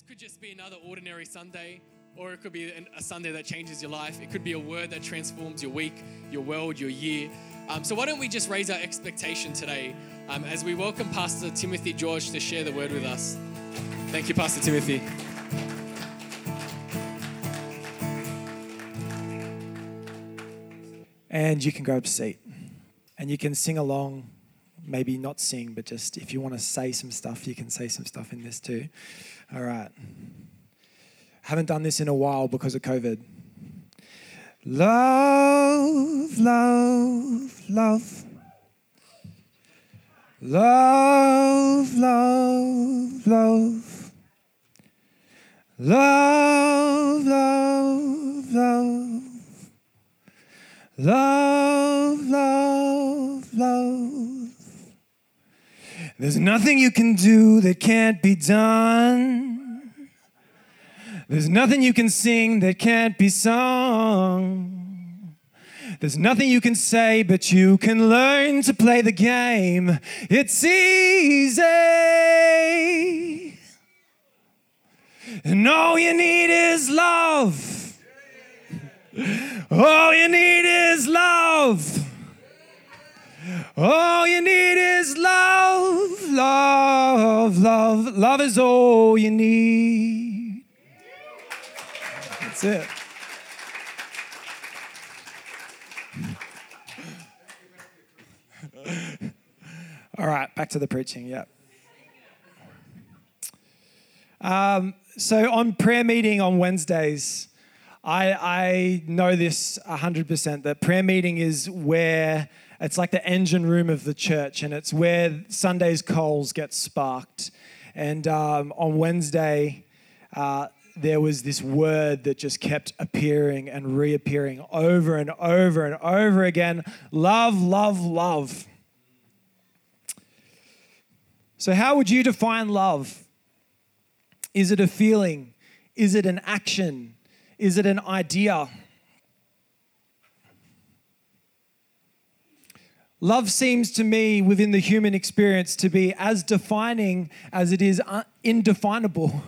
this could just be another ordinary Sunday, or it could be a Sunday that changes your life. It could be a word that transforms your week, your world, your year. Um, so, why don't we just raise our expectation today um, as we welcome Pastor Timothy George to share the word with us? Thank you, Pastor Timothy. And you can grab a seat and you can sing along. Maybe not sing, but just if you want to say some stuff, you can say some stuff in this too. All right. Haven't done this in a while because of COVID. Love, love, love. Love, love, love. Love, love, love. Love, love, love. There's nothing you can do that can't be done. There's nothing you can sing that can't be sung. There's nothing you can say, but you can learn to play the game. It's easy. And all you need is love. All you need is love. All you need is love, love, love. Love is all you need. That's it. All right, back to the preaching. Yep. Um, so on prayer meeting on Wednesdays, I, I know this 100% that prayer meeting is where it's like the engine room of the church, and it's where Sunday's coals get sparked. And um, on Wednesday, uh, there was this word that just kept appearing and reappearing over and over and over again love, love, love. So, how would you define love? Is it a feeling? Is it an action? Is it an idea? Love seems to me within the human experience to be as defining as it is uh, indefinable.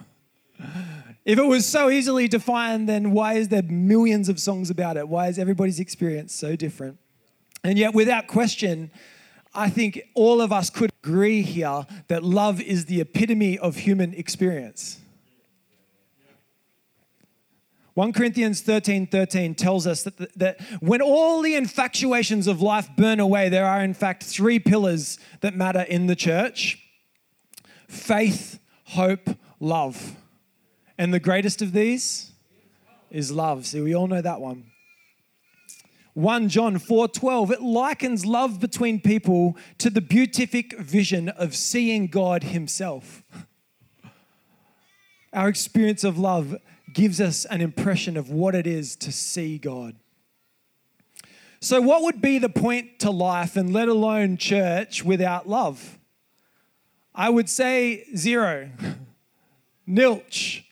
If it was so easily defined, then why is there millions of songs about it? Why is everybody's experience so different? And yet, without question, I think all of us could agree here that love is the epitome of human experience. 1 Corinthians 13 13 tells us that, that when all the infatuations of life burn away, there are in fact three pillars that matter in the church faith, hope, love. And the greatest of these is love. See, we all know that one. 1 John 4:12 it likens love between people to the beatific vision of seeing God himself. Our experience of love gives us an impression of what it is to see God. So, what would be the point to life and let alone church without love? I would say zero, nilch,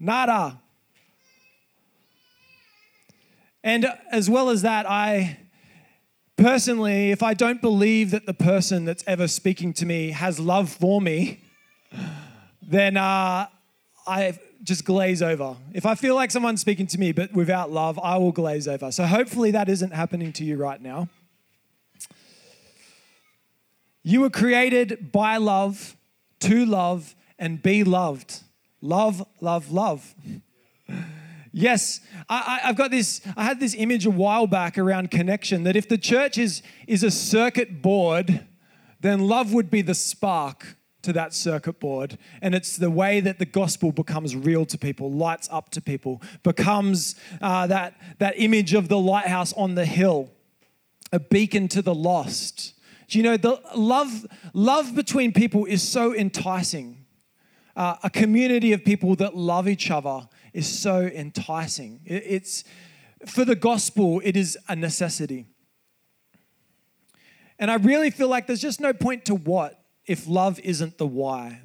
nada. And as well as that, I personally, if I don't believe that the person that's ever speaking to me has love for me, then uh, I just glaze over. If I feel like someone's speaking to me but without love, I will glaze over. So hopefully that isn't happening to you right now. You were created by love, to love, and be loved. Love, love, love. Yes, I, have got this. I had this image a while back around connection that if the church is, is a circuit board, then love would be the spark to that circuit board. And it's the way that the gospel becomes real to people, lights up to people, becomes uh, that, that image of the lighthouse on the hill, a beacon to the lost. Do you know, the love, love between people is so enticing. Uh, a community of people that love each other is so enticing. It, it's for the gospel, it is a necessity. And I really feel like there's just no point to what if love isn't the why,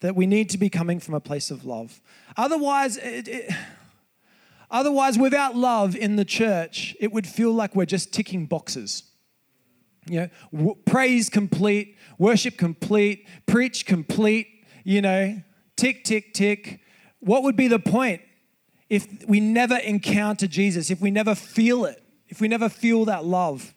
that we need to be coming from a place of love. Otherwise, it, it, otherwise, without love in the church, it would feel like we're just ticking boxes. You know, w- praise complete, worship complete, preach complete, you know, tick, tick, tick. What would be the point if we never encounter Jesus, if we never feel it, if we never feel that love?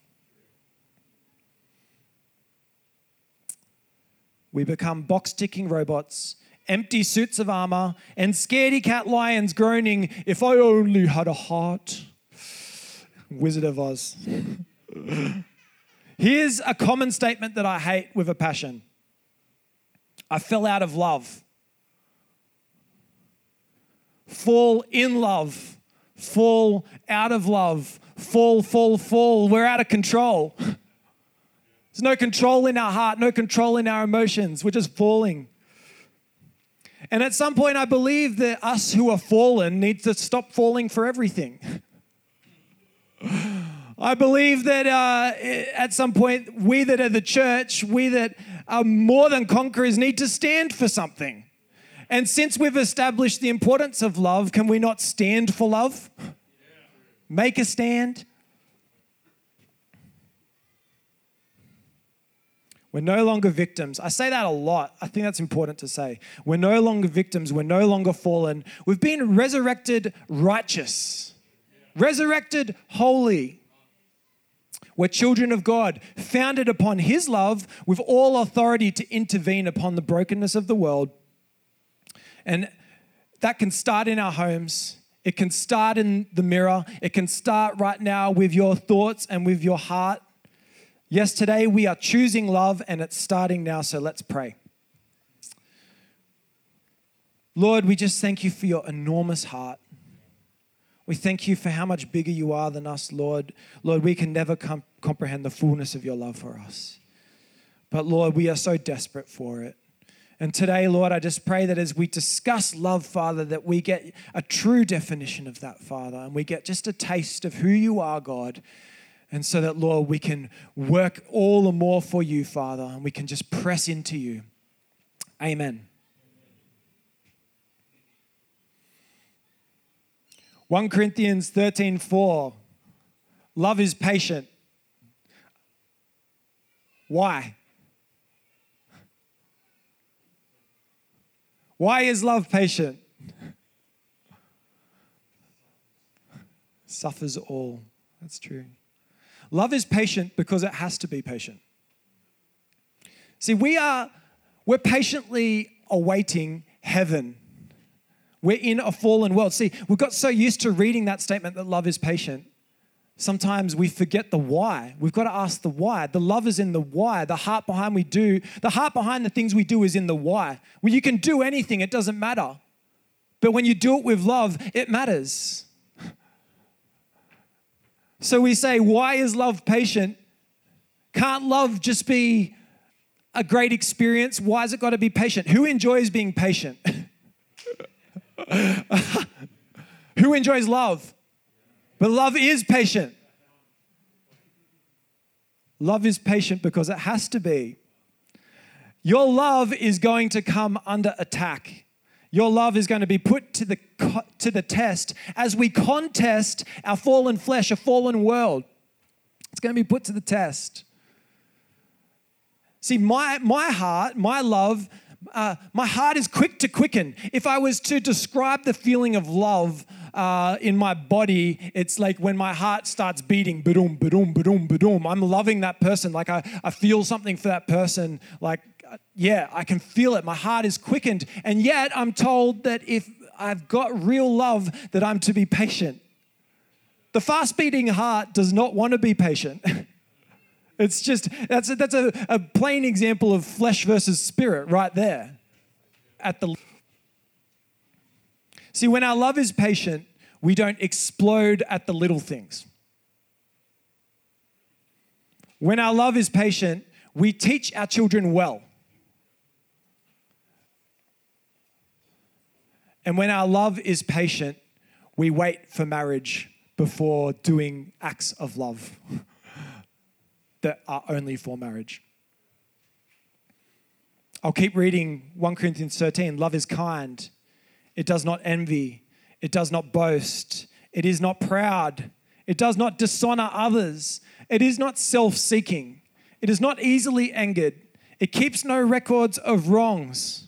We become box ticking robots, empty suits of armor, and scaredy cat lions groaning, If I only had a heart. Wizard of Oz. Here's a common statement that I hate with a passion I fell out of love. Fall in love, fall out of love, fall, fall, fall. We're out of control. There's no control in our heart, no control in our emotions. We're just falling. And at some point, I believe that us who are fallen need to stop falling for everything. I believe that uh, at some point, we that are the church, we that are more than conquerors, need to stand for something. And since we've established the importance of love, can we not stand for love? Make a stand? We're no longer victims. I say that a lot. I think that's important to say. We're no longer victims. We're no longer fallen. We've been resurrected righteous, resurrected holy. We're children of God, founded upon His love, with all authority to intervene upon the brokenness of the world. And that can start in our homes. It can start in the mirror. It can start right now with your thoughts and with your heart. Yes, today we are choosing love and it's starting now, so let's pray. Lord, we just thank you for your enormous heart. We thank you for how much bigger you are than us, Lord. Lord, we can never com- comprehend the fullness of your love for us. But Lord, we are so desperate for it. And today, Lord, I just pray that as we discuss love, Father, that we get a true definition of that, Father, and we get just a taste of who you are, God. And so that, Lord, we can work all the more for you, Father, and we can just press into you. Amen. 1 Corinthians 13 4. Love is patient. Why? Why is love patient? Suffers all. That's true. Love is patient because it has to be patient. See, we are we're patiently awaiting heaven we're in a fallen world. See, we've got so used to reading that statement that love is patient. Sometimes we forget the why. We've got to ask the why. The love is in the why. The heart behind we do, the heart behind the things we do is in the why. Well, you can do anything, it doesn't matter. But when you do it with love, it matters. So we say, why is love patient? Can't love just be a great experience? Why has it got to be patient? Who enjoys being patient? Who enjoys love? But love is patient. Love is patient because it has to be. Your love is going to come under attack. Your love is going to be put to the, to the test as we contest our fallen flesh, a fallen world. It's going to be put to the test. See, my, my heart, my love, uh, my heart is quick to quicken. If I was to describe the feeling of love uh, in my body, it's like when my heart starts beating, ba-doom, ba-doom, ba-doom, ba-doom. I'm loving that person. Like I, I feel something for that person. Like, yeah, I can feel it. My heart is quickened. And yet I'm told that if I've got real love, that I'm to be patient. The fast beating heart does not want to be patient. It's just, that's a, that's a, a plain example of flesh versus spirit right there. At the See, when our love is patient, we don't explode at the little things. When our love is patient, we teach our children well. And when our love is patient, we wait for marriage before doing acts of love. that are only for marriage. I'll keep reading 1 Corinthians 13. Love is kind. It does not envy. It does not boast. It is not proud. It does not dishonor others. It is not self seeking. It is not easily angered. It keeps no records of wrongs.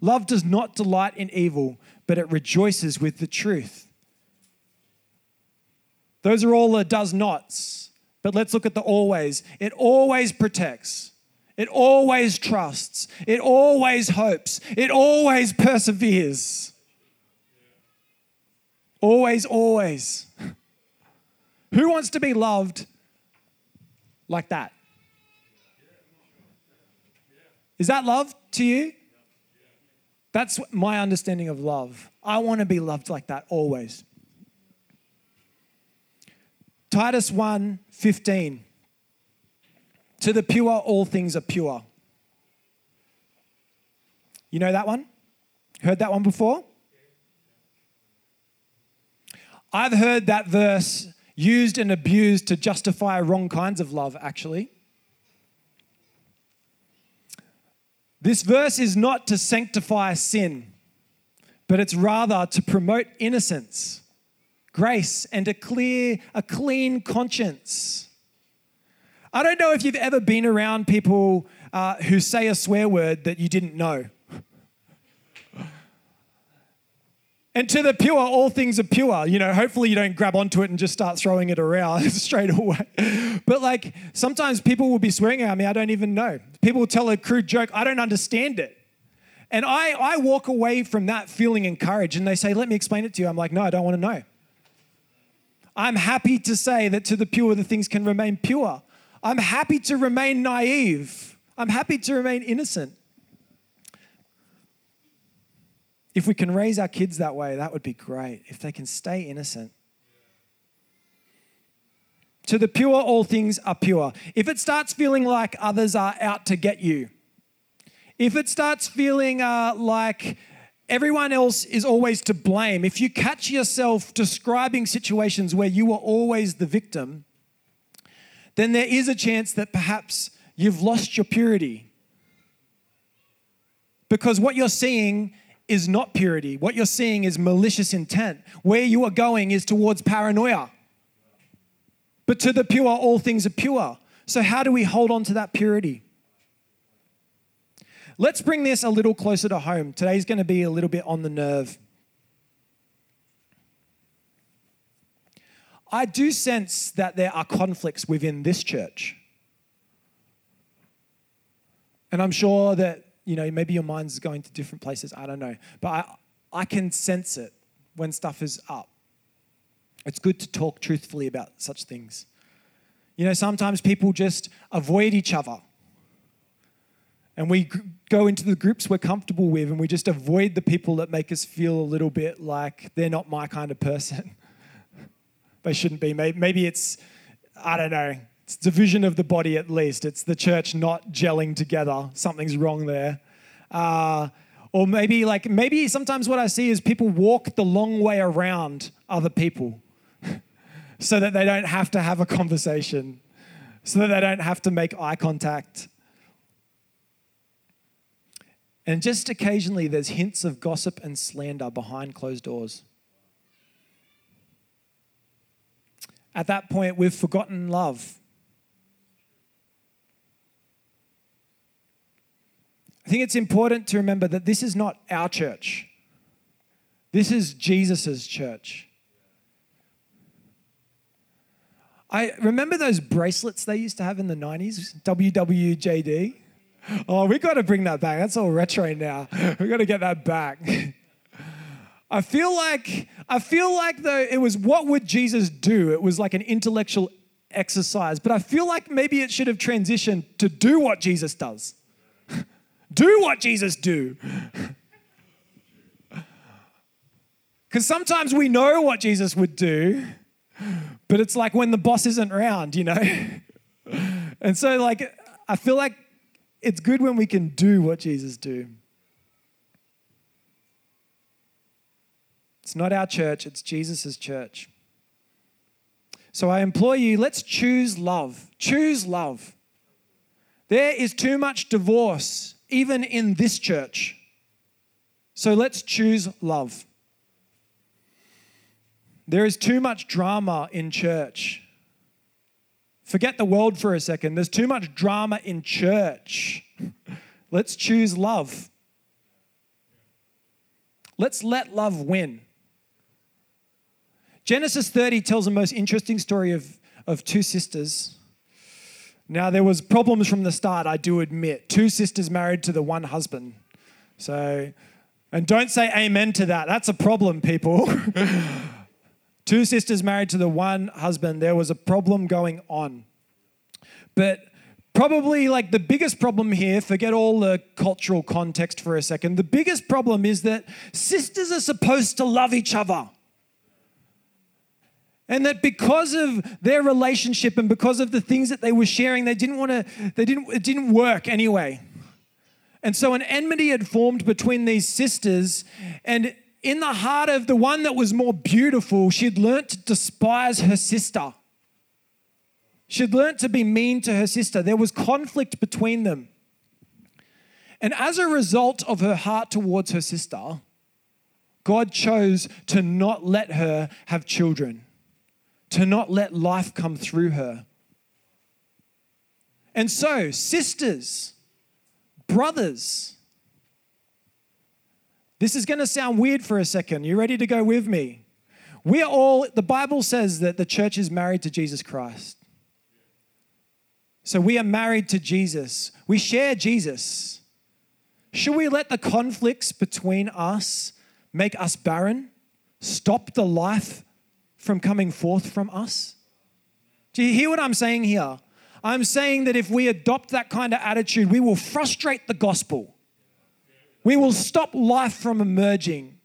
Love does not delight in evil, but it rejoices with the truth. Those are all the does nots. But let's look at the always. It always protects. It always trusts. It always hopes. It always perseveres. Always, always. Who wants to be loved like that? Is that love to you? That's my understanding of love. I want to be loved like that always. Titus 1 15. To the pure, all things are pure. You know that one? Heard that one before? I've heard that verse used and abused to justify wrong kinds of love, actually. This verse is not to sanctify sin, but it's rather to promote innocence, grace, and a clear, a clean conscience. I don't know if you've ever been around people uh, who say a swear word that you didn't know. And to the pure, all things are pure. You know, hopefully you don't grab onto it and just start throwing it around straight away. But like sometimes people will be swearing at me, I don't even know. People will tell a crude joke, I don't understand it. And I, I walk away from that feeling encouraged and they say, Let me explain it to you. I'm like, No, I don't want to know. I'm happy to say that to the pure, the things can remain pure. I'm happy to remain naive. I'm happy to remain innocent. If we can raise our kids that way, that would be great. If they can stay innocent. To the pure, all things are pure. If it starts feeling like others are out to get you, if it starts feeling uh, like everyone else is always to blame, if you catch yourself describing situations where you were always the victim, then there is a chance that perhaps you've lost your purity. Because what you're seeing is not purity. What you're seeing is malicious intent. Where you are going is towards paranoia. But to the pure, all things are pure. So, how do we hold on to that purity? Let's bring this a little closer to home. Today's going to be a little bit on the nerve. I do sense that there are conflicts within this church. And I'm sure that you know, maybe your mind's going to different places. I don't know. But I, I can sense it when stuff is up. It's good to talk truthfully about such things. You know, sometimes people just avoid each other. And we go into the groups we're comfortable with and we just avoid the people that make us feel a little bit like they're not my kind of person. they shouldn't be. Maybe it's, I don't know, it's division of the body at least. It's the church not gelling together. Something's wrong there. Uh, or maybe like maybe sometimes what I see is people walk the long way around other people so that they don't have to have a conversation, so that they don't have to make eye contact. And just occasionally there's hints of gossip and slander behind closed doors. At that point, we've forgotten love. I think it's important to remember that this is not our church. This is Jesus' church. I remember those bracelets they used to have in the 90s, WWJD. Oh, we got to bring that back. That's all retro now. We got to get that back. I feel like I feel like though it was what would Jesus do? It was like an intellectual exercise, but I feel like maybe it should have transitioned to do what Jesus does. Do what Jesus do. Because sometimes we know what Jesus would do, but it's like when the boss isn't around, you know? and so, like, I feel like it's good when we can do what Jesus do. It's not our church, it's Jesus' church. So I implore you, let's choose love. Choose love. There is too much divorce even in this church. So let's choose love. There is too much drama in church. Forget the world for a second. There's too much drama in church. Let's choose love. Let's let love win. Genesis 30 tells the most interesting story of, of two sisters. Now, there was problems from the start, I do admit. Two sisters married to the one husband. So, and don't say amen to that. That's a problem, people. Two sisters married to the one husband. There was a problem going on. But probably like the biggest problem here, forget all the cultural context for a second. The biggest problem is that sisters are supposed to love each other. And that because of their relationship and because of the things that they were sharing, they didn't want to, they didn't, it didn't work anyway. And so an enmity had formed between these sisters, and in the heart of the one that was more beautiful, she'd learnt to despise her sister. She'd learnt to be mean to her sister. There was conflict between them. And as a result of her heart towards her sister, God chose to not let her have children to not let life come through her. And so, sisters, brothers, this is going to sound weird for a second. You ready to go with me? We are all, the Bible says that the church is married to Jesus Christ. So we are married to Jesus. We share Jesus. Should we let the conflicts between us make us barren? Stop the life from coming forth from us? Do you hear what I'm saying here? I'm saying that if we adopt that kind of attitude, we will frustrate the gospel. We will stop life from emerging.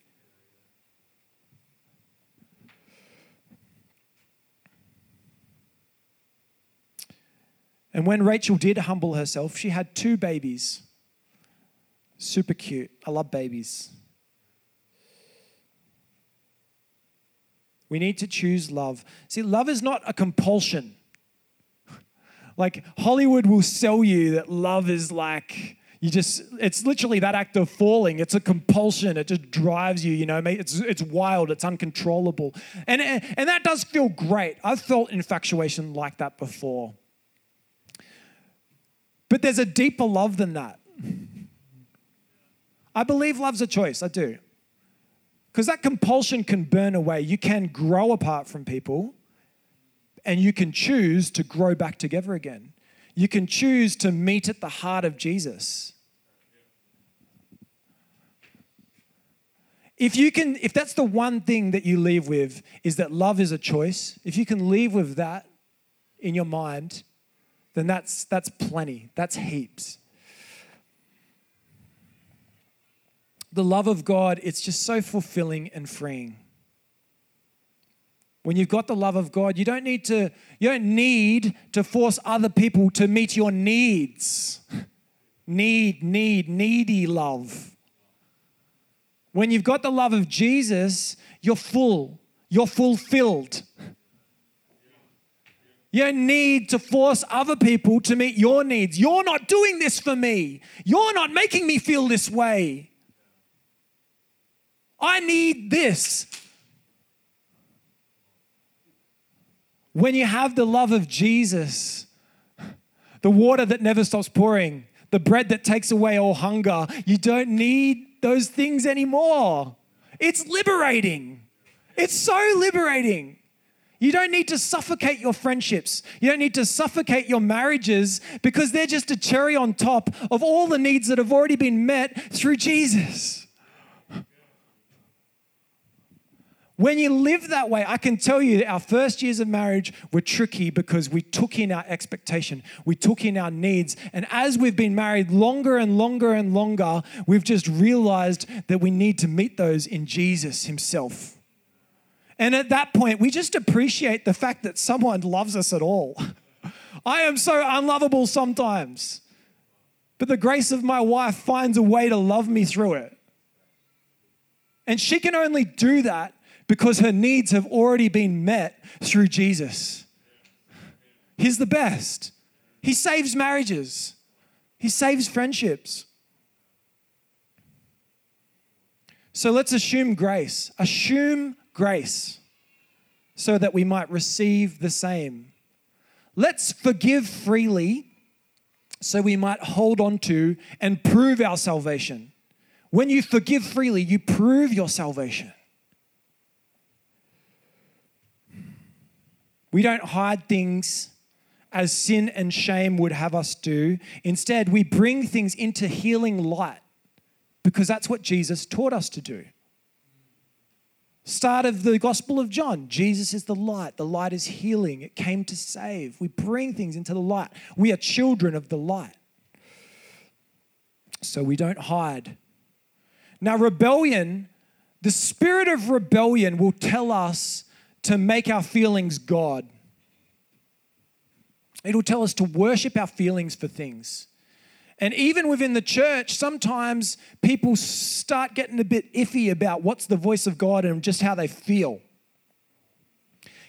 And when Rachel did humble herself, she had two babies. Super cute. I love babies. We need to choose love. See, love is not a compulsion. Like Hollywood will sell you that love is like, you just, it's literally that act of falling. It's a compulsion. It just drives you, you know, it's, it's wild, it's uncontrollable. And, and that does feel great. I've felt infatuation like that before. But there's a deeper love than that. I believe love's a choice, I do. Because that compulsion can burn away. You can grow apart from people and you can choose to grow back together again. You can choose to meet at the heart of Jesus. If you can if that's the one thing that you leave with is that love is a choice, if you can leave with that in your mind, then that's that's plenty. That's heaps. The love of God, it's just so fulfilling and freeing. When you've got the love of God, you don't need to you don't need to force other people to meet your needs. Need, need, needy love. When you've got the love of Jesus, you're full. You're fulfilled. You don't need to force other people to meet your needs. You're not doing this for me. You're not making me feel this way. I need this. When you have the love of Jesus, the water that never stops pouring, the bread that takes away all hunger, you don't need those things anymore. It's liberating. It's so liberating. You don't need to suffocate your friendships. You don't need to suffocate your marriages because they're just a cherry on top of all the needs that have already been met through Jesus. When you live that way, I can tell you that our first years of marriage were tricky because we took in our expectation, we took in our needs. And as we've been married longer and longer and longer, we've just realized that we need to meet those in Jesus Himself. And at that point, we just appreciate the fact that someone loves us at all. I am so unlovable sometimes, but the grace of my wife finds a way to love me through it. And she can only do that because her needs have already been met through Jesus. He's the best. He saves marriages, He saves friendships. So let's assume grace. Assume grace so that we might receive the same. Let's forgive freely so we might hold on to and prove our salvation. When you forgive freely, you prove your salvation. We don't hide things as sin and shame would have us do. Instead, we bring things into healing light because that's what Jesus taught us to do. Start of the Gospel of John Jesus is the light. The light is healing. It came to save. We bring things into the light. We are children of the light. So we don't hide. Now, rebellion, the spirit of rebellion will tell us to make our feelings God. It'll tell us to worship our feelings for things. And even within the church, sometimes people start getting a bit iffy about what's the voice of God and just how they feel.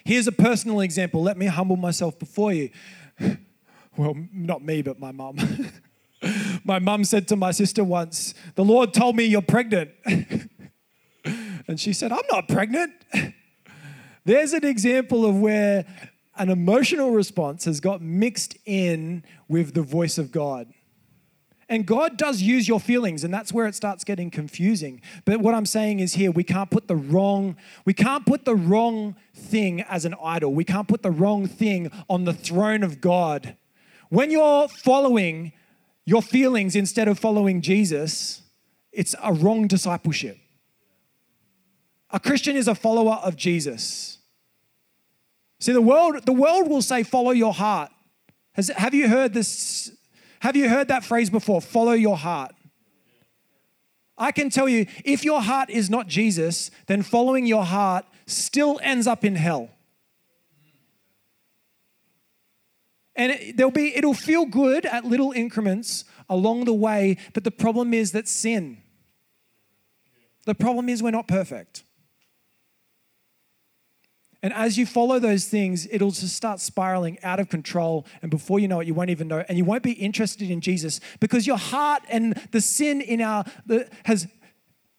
Here's a personal example. Let me humble myself before you. Well, not me, but my mum. my mum said to my sister once, The Lord told me you're pregnant. and she said, I'm not pregnant. There's an example of where an emotional response has got mixed in with the voice of God. And God does use your feelings, and that's where it starts getting confusing. But what I'm saying is here, we can't put the wrong, we can't put the wrong thing as an idol. We can't put the wrong thing on the throne of God. When you're following your feelings instead of following Jesus, it's a wrong discipleship. A Christian is a follower of Jesus. See, the world, the world will say, follow your heart. Has, have you heard this have you heard that phrase before? Follow your heart. I can tell you, if your heart is not Jesus, then following your heart still ends up in hell. And it, there'll be, it'll feel good at little increments along the way, but the problem is that sin. The problem is we're not perfect. And as you follow those things, it'll just start spiraling out of control. And before you know it, you won't even know. And you won't be interested in Jesus because your heart and the sin in our the, has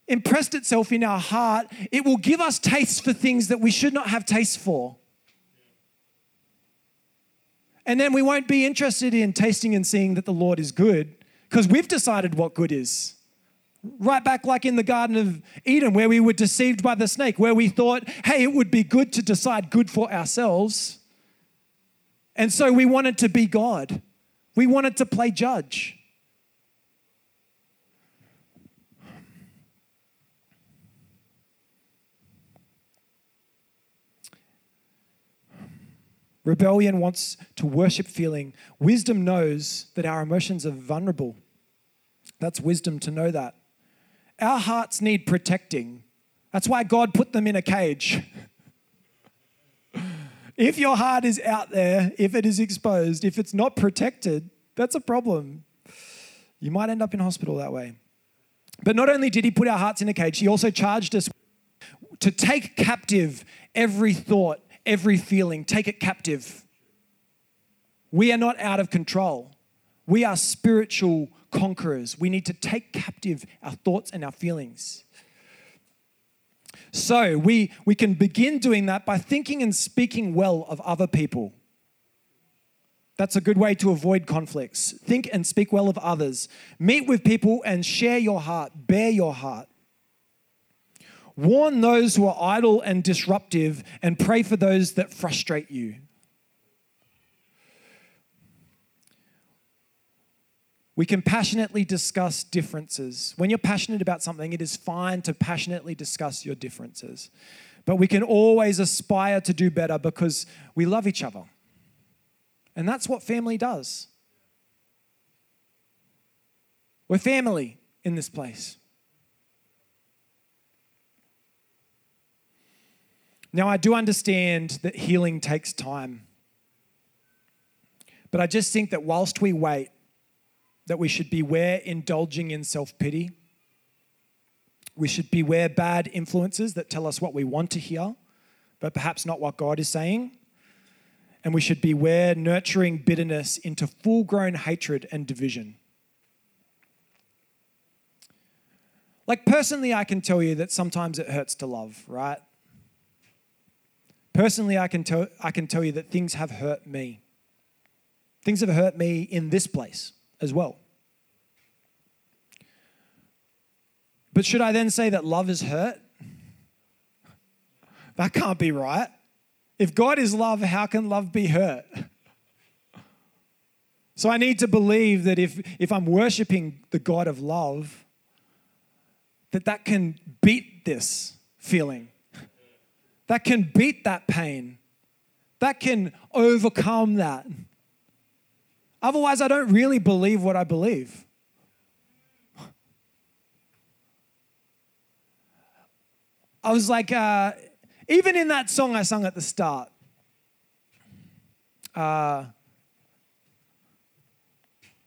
impressed itself in our heart. It will give us tastes for things that we should not have tastes for. And then we won't be interested in tasting and seeing that the Lord is good because we've decided what good is. Right back, like in the Garden of Eden, where we were deceived by the snake, where we thought, hey, it would be good to decide good for ourselves. And so we wanted to be God, we wanted to play judge. Rebellion wants to worship feeling. Wisdom knows that our emotions are vulnerable. That's wisdom to know that. Our hearts need protecting. That's why God put them in a cage. if your heart is out there, if it is exposed, if it's not protected, that's a problem. You might end up in hospital that way. But not only did he put our hearts in a cage, he also charged us to take captive every thought, every feeling, take it captive. We are not out of control. We are spiritual conquerors. We need to take captive our thoughts and our feelings. So we, we can begin doing that by thinking and speaking well of other people. That's a good way to avoid conflicts. Think and speak well of others. Meet with people and share your heart, bear your heart. Warn those who are idle and disruptive, and pray for those that frustrate you. We can passionately discuss differences. When you're passionate about something, it is fine to passionately discuss your differences. But we can always aspire to do better because we love each other. And that's what family does. We're family in this place. Now, I do understand that healing takes time. But I just think that whilst we wait, that we should beware indulging in self pity. We should beware bad influences that tell us what we want to hear, but perhaps not what God is saying. And we should beware nurturing bitterness into full grown hatred and division. Like, personally, I can tell you that sometimes it hurts to love, right? Personally, I can, tell, I can tell you that things have hurt me. Things have hurt me in this place as well. But should I then say that love is hurt? That can't be right. If God is love, how can love be hurt? So I need to believe that if, if I'm worshiping the God of love, that that can beat this feeling. That can beat that pain. That can overcome that. Otherwise, I don't really believe what I believe. I was like, uh, even in that song I sung at the start, uh,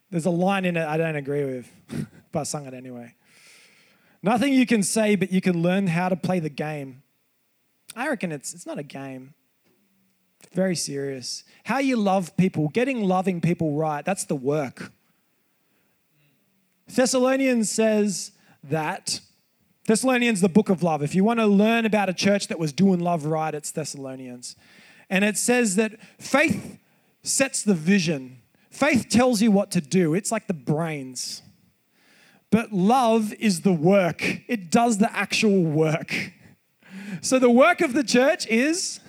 there's a line in it I don't agree with, but I sung it anyway. Nothing you can say, but you can learn how to play the game. I reckon it's, it's not a game. Very serious. How you love people, getting loving people right, that's the work. Thessalonians says that. Thessalonians, the book of love. If you want to learn about a church that was doing love right, it's Thessalonians. And it says that faith sets the vision, faith tells you what to do, it's like the brains. But love is the work, it does the actual work. So the work of the church is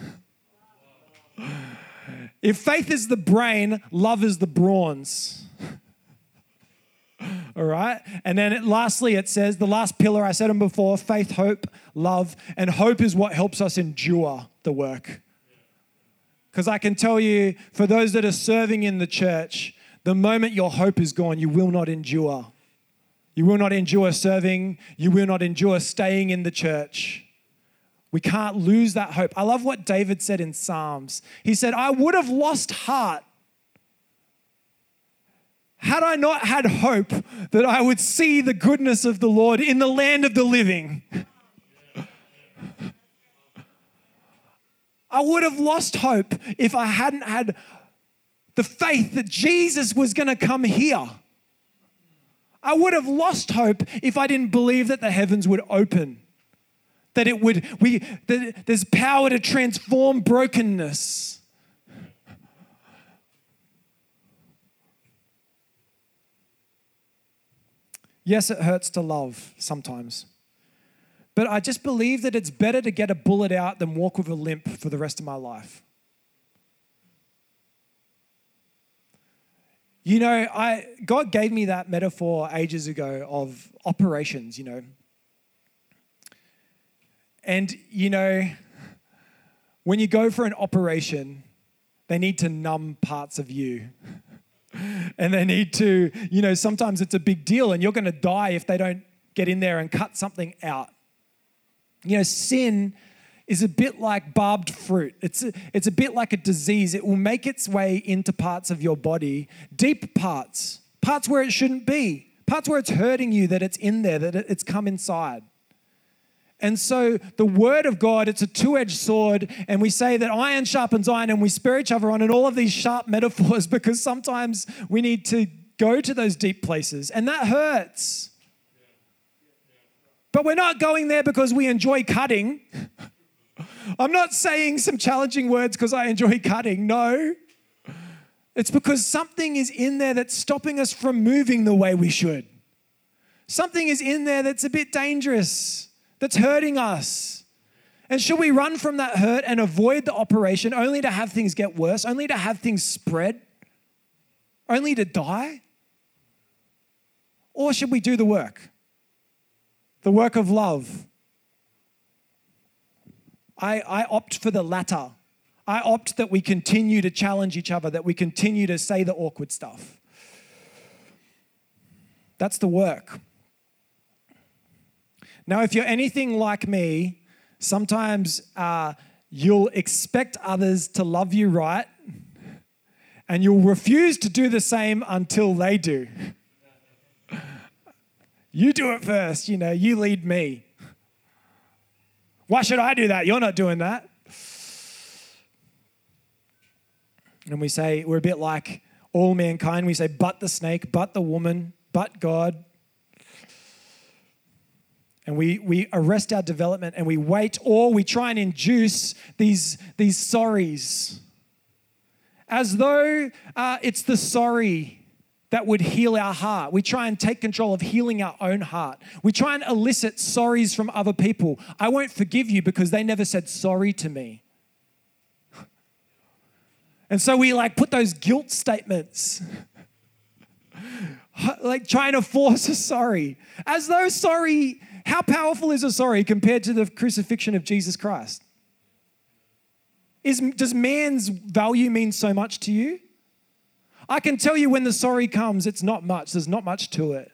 if faith is the brain, love is the brawns. All right. And then it, lastly, it says the last pillar, I said them before faith, hope, love. And hope is what helps us endure the work. Because I can tell you, for those that are serving in the church, the moment your hope is gone, you will not endure. You will not endure serving. You will not endure staying in the church. We can't lose that hope. I love what David said in Psalms. He said, I would have lost heart had I not had hope that I would see the goodness of the Lord in the land of the living. I would have lost hope if I hadn't had the faith that Jesus was going to come here. I would have lost hope if I didn't believe that the heavens would open that it would we that there's power to transform brokenness. Yes it hurts to love sometimes but i just believe that it's better to get a bullet out than walk with a limp for the rest of my life. You know i god gave me that metaphor ages ago of operations you know and, you know, when you go for an operation, they need to numb parts of you. and they need to, you know, sometimes it's a big deal and you're going to die if they don't get in there and cut something out. You know, sin is a bit like barbed fruit. It's a, it's a bit like a disease. It will make its way into parts of your body, deep parts, parts where it shouldn't be, parts where it's hurting you, that it's in there, that it's come inside. And so the word of God, it's a two edged sword. And we say that iron sharpens iron and we spur each other on, and all of these sharp metaphors because sometimes we need to go to those deep places. And that hurts. But we're not going there because we enjoy cutting. I'm not saying some challenging words because I enjoy cutting. No. It's because something is in there that's stopping us from moving the way we should. Something is in there that's a bit dangerous that's hurting us. And should we run from that hurt and avoid the operation only to have things get worse, only to have things spread, only to die? Or should we do the work? The work of love. I, I opt for the latter. I opt that we continue to challenge each other, that we continue to say the awkward stuff. That's the work. Now, if you're anything like me, sometimes uh, you'll expect others to love you right, and you'll refuse to do the same until they do. You do it first, you know, you lead me. Why should I do that? You're not doing that. And we say, we're a bit like all mankind. We say, but the snake, but the woman, but God and we, we arrest our development and we wait, or we try and induce these, these sorries as though uh, it's the sorry that would heal our heart. We try and take control of healing our own heart. We try and elicit sorries from other people. I won't forgive you because they never said sorry to me. And so we like put those guilt statements, like trying to force a sorry, as though sorry, how powerful is a sorry compared to the crucifixion of Jesus Christ? Is, does man's value mean so much to you? I can tell you when the sorry comes, it's not much. There's not much to it.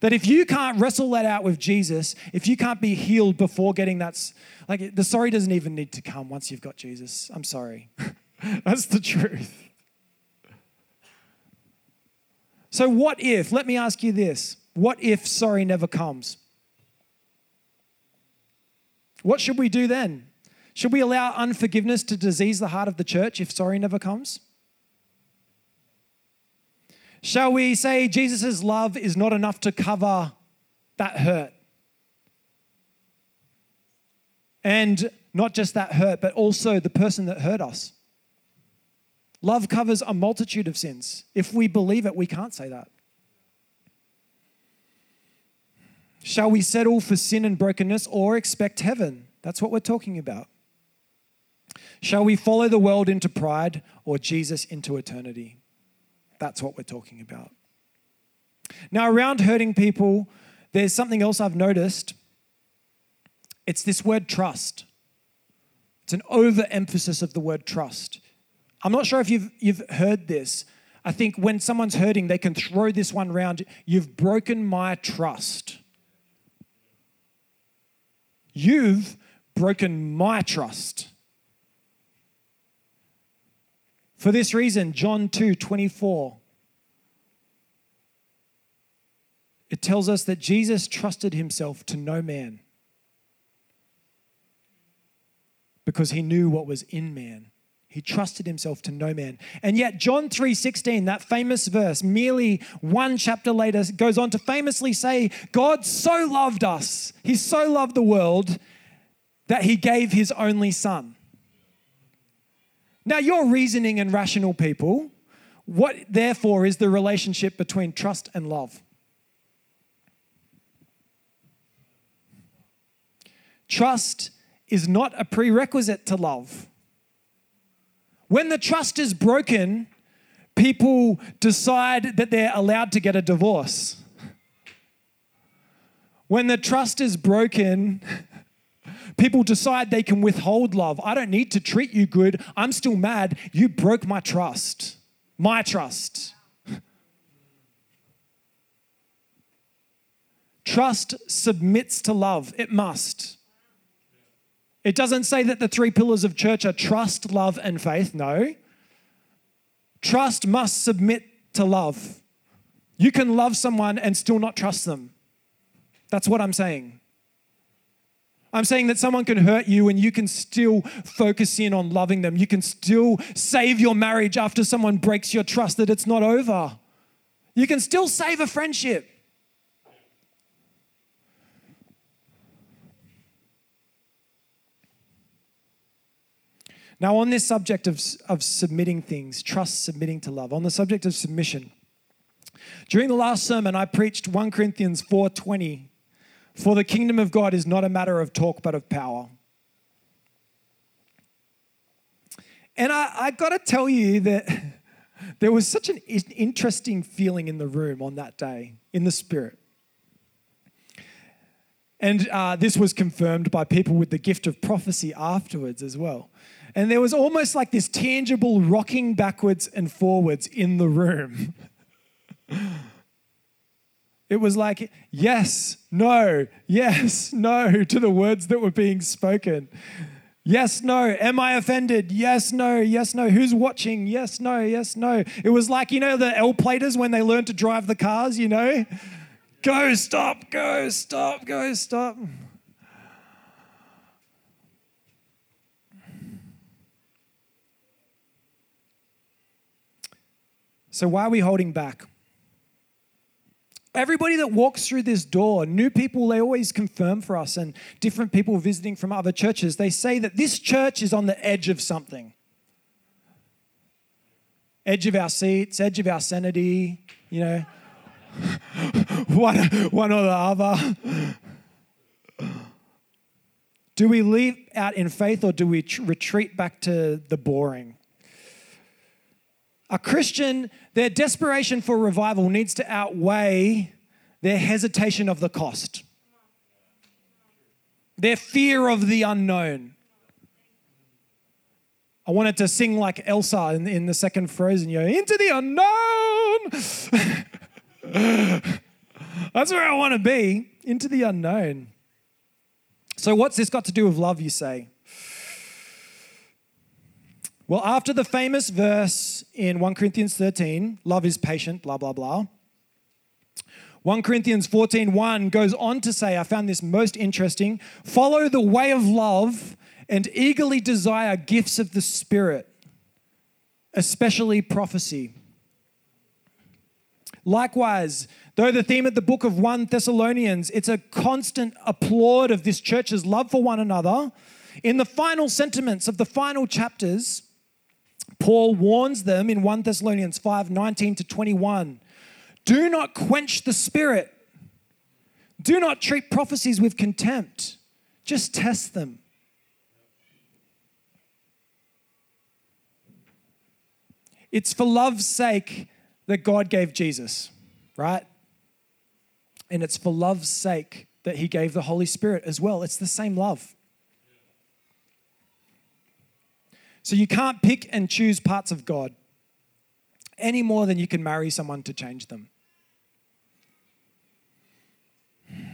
That if you can't wrestle that out with Jesus, if you can't be healed before getting that, like the sorry doesn't even need to come once you've got Jesus. I'm sorry. That's the truth. So, what if, let me ask you this what if sorry never comes? What should we do then? Should we allow unforgiveness to disease the heart of the church if sorry never comes? Shall we say Jesus' love is not enough to cover that hurt? And not just that hurt, but also the person that hurt us. Love covers a multitude of sins. If we believe it, we can't say that. Shall we settle for sin and brokenness or expect heaven? That's what we're talking about. Shall we follow the world into pride or Jesus into eternity? That's what we're talking about. Now, around hurting people, there's something else I've noticed. It's this word trust. It's an overemphasis of the word trust. I'm not sure if you've, you've heard this. I think when someone's hurting, they can throw this one around. You've broken my trust. You've broken my trust. For this reason, John 2 24, it tells us that Jesus trusted himself to no man because he knew what was in man. He trusted himself to no man. And yet John 3:16, that famous verse, merely one chapter later goes on to famously say, God so loved us. He so loved the world that he gave his only son. Now you're reasoning and rational people. What therefore is the relationship between trust and love? Trust is not a prerequisite to love. When the trust is broken, people decide that they're allowed to get a divorce. When the trust is broken, people decide they can withhold love. I don't need to treat you good. I'm still mad. You broke my trust. My trust. Trust submits to love. It must. It doesn't say that the three pillars of church are trust, love, and faith. No. Trust must submit to love. You can love someone and still not trust them. That's what I'm saying. I'm saying that someone can hurt you and you can still focus in on loving them. You can still save your marriage after someone breaks your trust, that it's not over. You can still save a friendship. Now, on this subject of, of submitting things, trust submitting to love, on the subject of submission, during the last sermon, I preached 1 Corinthians 4:20, for the kingdom of God is not a matter of talk, but of power. And I, I got to tell you that there was such an interesting feeling in the room on that day, in the spirit. And uh, this was confirmed by people with the gift of prophecy afterwards as well. And there was almost like this tangible rocking backwards and forwards in the room. It was like, yes, no, yes, no to the words that were being spoken. Yes, no. Am I offended? Yes, no. Yes, no. Who's watching? Yes, no. Yes, no. It was like, you know, the L platers when they learn to drive the cars, you know? Go, stop, go, stop, go, stop. So, why are we holding back? Everybody that walks through this door, new people, they always confirm for us, and different people visiting from other churches, they say that this church is on the edge of something edge of our seats, edge of our sanity, you know, one, one or the other. Do we leap out in faith or do we retreat back to the boring? A Christian, their desperation for revival needs to outweigh their hesitation of the cost, their fear of the unknown. I wanted to sing like Elsa in, in the second Frozen, you know, into the unknown. That's where I want to be, into the unknown. So, what's this got to do with love, you say? Well, after the famous verse in 1 Corinthians 13, love is patient, blah, blah, blah. 1 Corinthians 14 1 goes on to say, I found this most interesting follow the way of love and eagerly desire gifts of the Spirit, especially prophecy. Likewise, though the theme of the book of 1 Thessalonians, it's a constant applaud of this church's love for one another. In the final sentiments of the final chapters, Paul warns them in 1 Thessalonians 5 19 to 21 do not quench the spirit, do not treat prophecies with contempt, just test them. It's for love's sake that God gave Jesus, right? And it's for love's sake that he gave the Holy Spirit as well. It's the same love. So you can't pick and choose parts of God any more than you can marry someone to change them.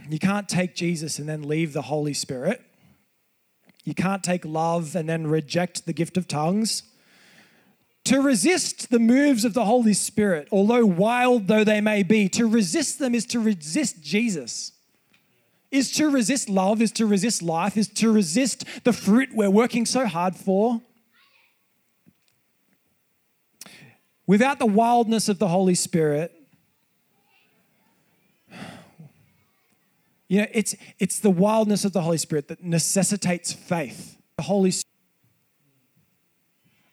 You can't take Jesus and then leave the Holy Spirit. You can't take love and then reject the gift of tongues. To resist the moves of the Holy Spirit, although wild though they may be, to resist them is to resist Jesus. Is to resist love, is to resist life, is to resist the fruit we're working so hard for. Without the wildness of the Holy Spirit, you know, it's, it's the wildness of the Holy Spirit that necessitates faith. The Holy Spirit.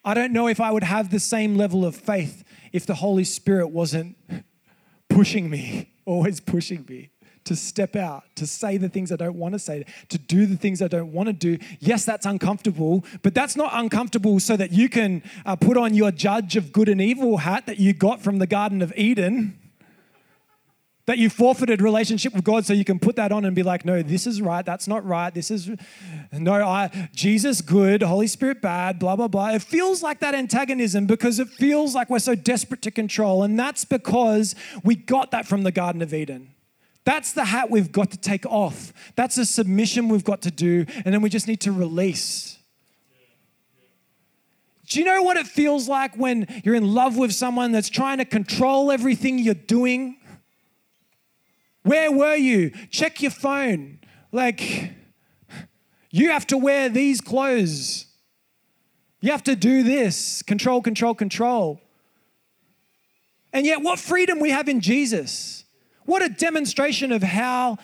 I don't know if I would have the same level of faith if the Holy Spirit wasn't pushing me, always pushing me to step out, to say the things I don't want to say, to do the things I don't want to do. Yes, that's uncomfortable, but that's not uncomfortable so that you can uh, put on your judge of good and evil hat that you got from the Garden of Eden. That you forfeited relationship with God so you can put that on and be like, no, this is right, that's not right, this is no, I Jesus good, Holy Spirit bad, blah, blah, blah. It feels like that antagonism because it feels like we're so desperate to control. And that's because we got that from the Garden of Eden. That's the hat we've got to take off. That's a submission we've got to do, and then we just need to release. Do you know what it feels like when you're in love with someone that's trying to control everything you're doing? Where were you? Check your phone. Like, you have to wear these clothes. You have to do this. Control, control, control. And yet, what freedom we have in Jesus. What a demonstration of how,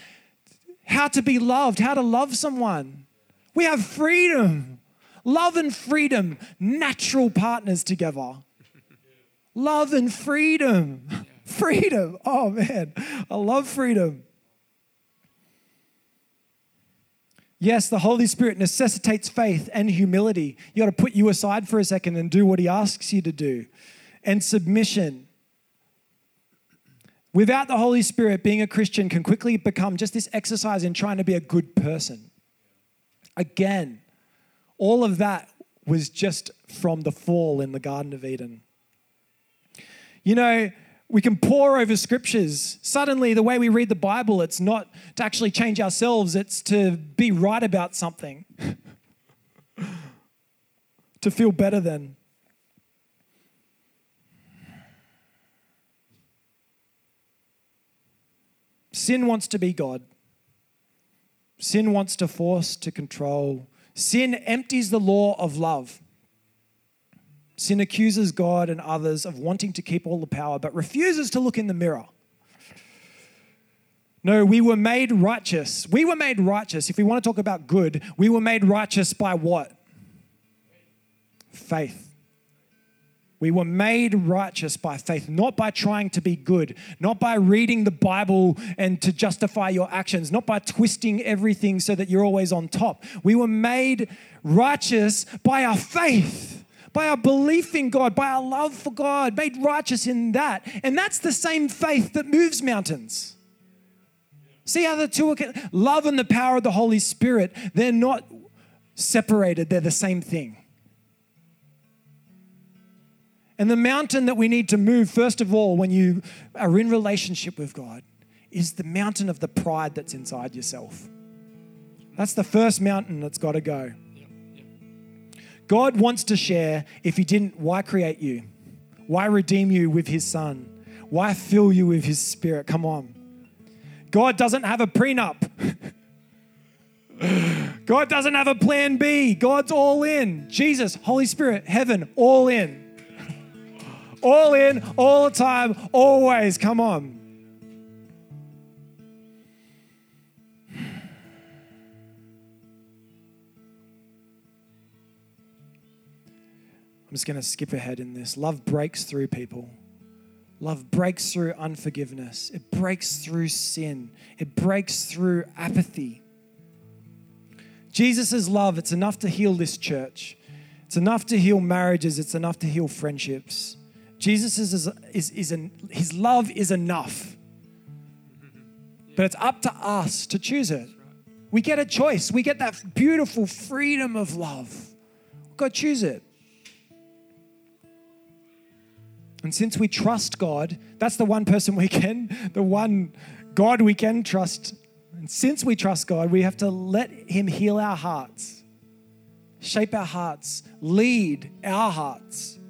how to be loved, how to love someone. We have freedom. Love and freedom, natural partners together. Love and freedom. Freedom. Oh man, I love freedom. Yes, the Holy Spirit necessitates faith and humility. You got to put you aside for a second and do what He asks you to do. And submission. Without the Holy Spirit, being a Christian can quickly become just this exercise in trying to be a good person. Again, all of that was just from the fall in the Garden of Eden. You know, we can pore over scriptures. Suddenly, the way we read the Bible, it's not to actually change ourselves, it's to be right about something, to feel better than. Sin wants to be God. Sin wants to force, to control. Sin empties the law of love. Sin accuses God and others of wanting to keep all the power, but refuses to look in the mirror. No, we were made righteous. We were made righteous. If we want to talk about good, we were made righteous by what? Faith. We were made righteous by faith, not by trying to be good, not by reading the Bible and to justify your actions, not by twisting everything so that you're always on top. We were made righteous by our faith, by our belief in God, by our love for God, made righteous in that. And that's the same faith that moves mountains. See how the two are love and the power of the Holy Spirit, they're not separated, they're the same thing. And the mountain that we need to move, first of all, when you are in relationship with God, is the mountain of the pride that's inside yourself. That's the first mountain that's got to go. God wants to share. If He didn't, why create you? Why redeem you with His Son? Why fill you with His Spirit? Come on. God doesn't have a prenup. God doesn't have a plan B. God's all in. Jesus, Holy Spirit, heaven, all in. All in, all the time, always. Come on. I'm just going to skip ahead in this. Love breaks through people. Love breaks through unforgiveness. It breaks through sin. It breaks through apathy. Jesus' love, it's enough to heal this church. It's enough to heal marriages. It's enough to heal friendships. Jesus is, is, is an, his love is enough. But it's up to us to choose it. We get a choice. We get that beautiful freedom of love. God choose it. And since we trust God, that's the one person we can, the one God we can trust. And since we trust God, we have to let Him heal our hearts, shape our hearts, lead our hearts.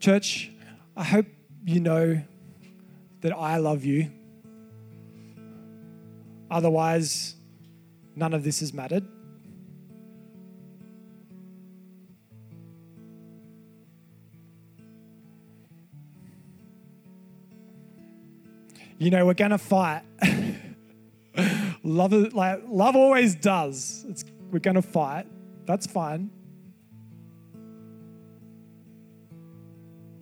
Church, I hope you know that I love you. Otherwise, none of this has mattered. You know, we're going to fight. love, like, love always does. It's, we're going to fight. That's fine.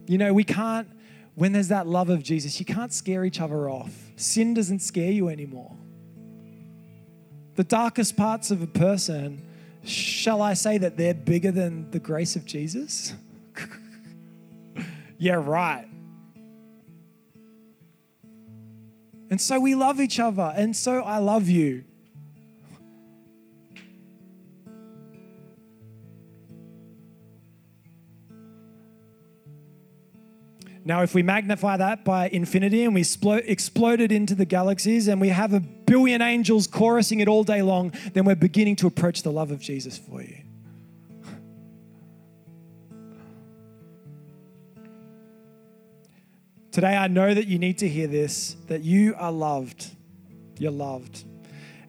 You know, we can't, when there's that love of Jesus, you can't scare each other off. Sin doesn't scare you anymore. The darkest parts of a person, shall I say that they're bigger than the grace of Jesus? yeah, right. And so we love each other, and so I love you. Now, if we magnify that by infinity and we explode it into the galaxies and we have a billion angels chorusing it all day long, then we're beginning to approach the love of Jesus for you. Today, I know that you need to hear this that you are loved. You're loved.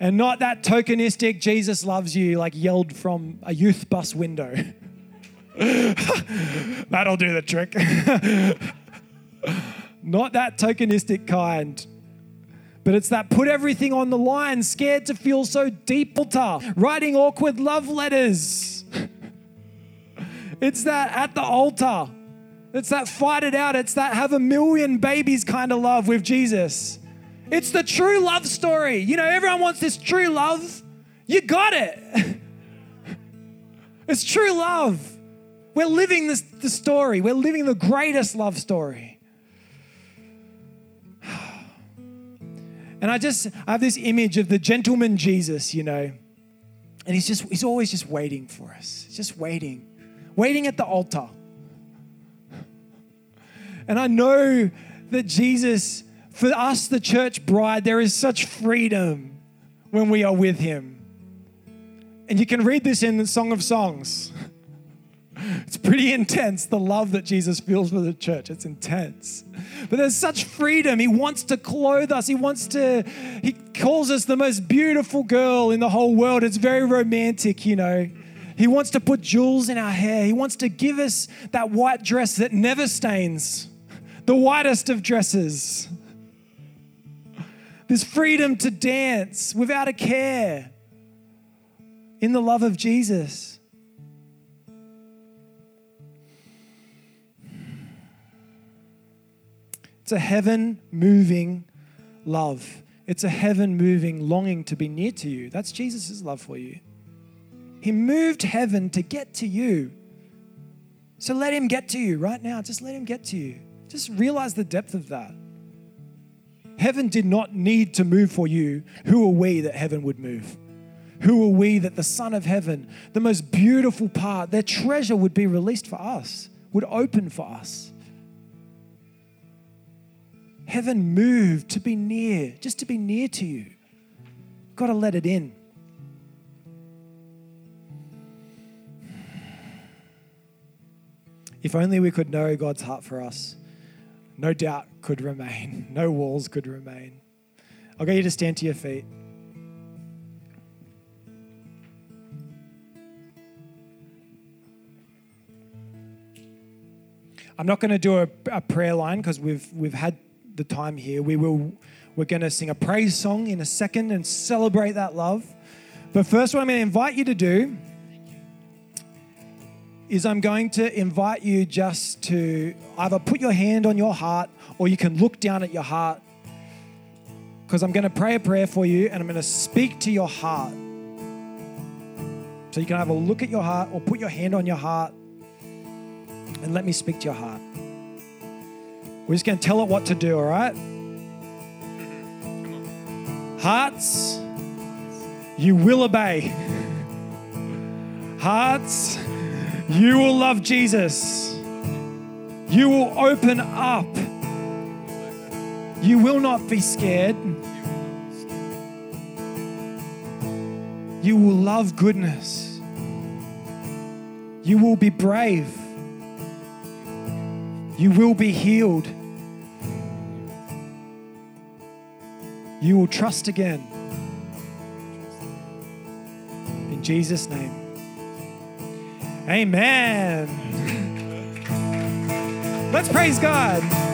And not that tokenistic Jesus loves you, like yelled from a youth bus window. That'll do the trick. Not that tokenistic kind. But it's that put everything on the line, scared to feel so deep, writing awkward love letters. It's that at the altar. It's that fight it out. It's that have a million babies kind of love with Jesus. It's the true love story. You know, everyone wants this true love. You got it. It's true love. We're living this the story. We're living the greatest love story. And I just I have this image of the gentleman Jesus, you know. And he's just he's always just waiting for us. Just waiting. Waiting at the altar. And I know that Jesus for us the church bride there is such freedom when we are with him. And you can read this in the Song of Songs. It's pretty intense, the love that Jesus feels for the church. It's intense. But there's such freedom. He wants to clothe us. He wants to, he calls us the most beautiful girl in the whole world. It's very romantic, you know. He wants to put jewels in our hair. He wants to give us that white dress that never stains, the whitest of dresses. this freedom to dance without a care in the love of Jesus. It's a heaven moving love. It's a heaven moving longing to be near to you. That's Jesus' love for you. He moved heaven to get to you. So let him get to you right now. Just let him get to you. Just realize the depth of that. Heaven did not need to move for you. Who are we that heaven would move? Who are we that the Son of Heaven, the most beautiful part, their treasure would be released for us, would open for us? Heaven moved to be near, just to be near to you. Got to let it in. If only we could know God's heart for us, no doubt could remain, no walls could remain. I'll get you to stand to your feet. I'm not going to do a, a prayer line because we've we've had the time here. We will we're going to sing a praise song in a second and celebrate that love. But first, what I'm going to invite you to do is I'm going to invite you just to either put your hand on your heart or you can look down at your heart because I'm going to pray a prayer for you and I'm going to speak to your heart. So you can have a look at your heart or put your hand on your heart and let me speak to your heart. We're just going to tell it what to do, all right? Hearts, you will obey. Hearts, you will love Jesus. You will open up. You will not be scared. You will love goodness. You will be brave. You will be healed. You will trust again. In Jesus' name. Amen. Let's praise God.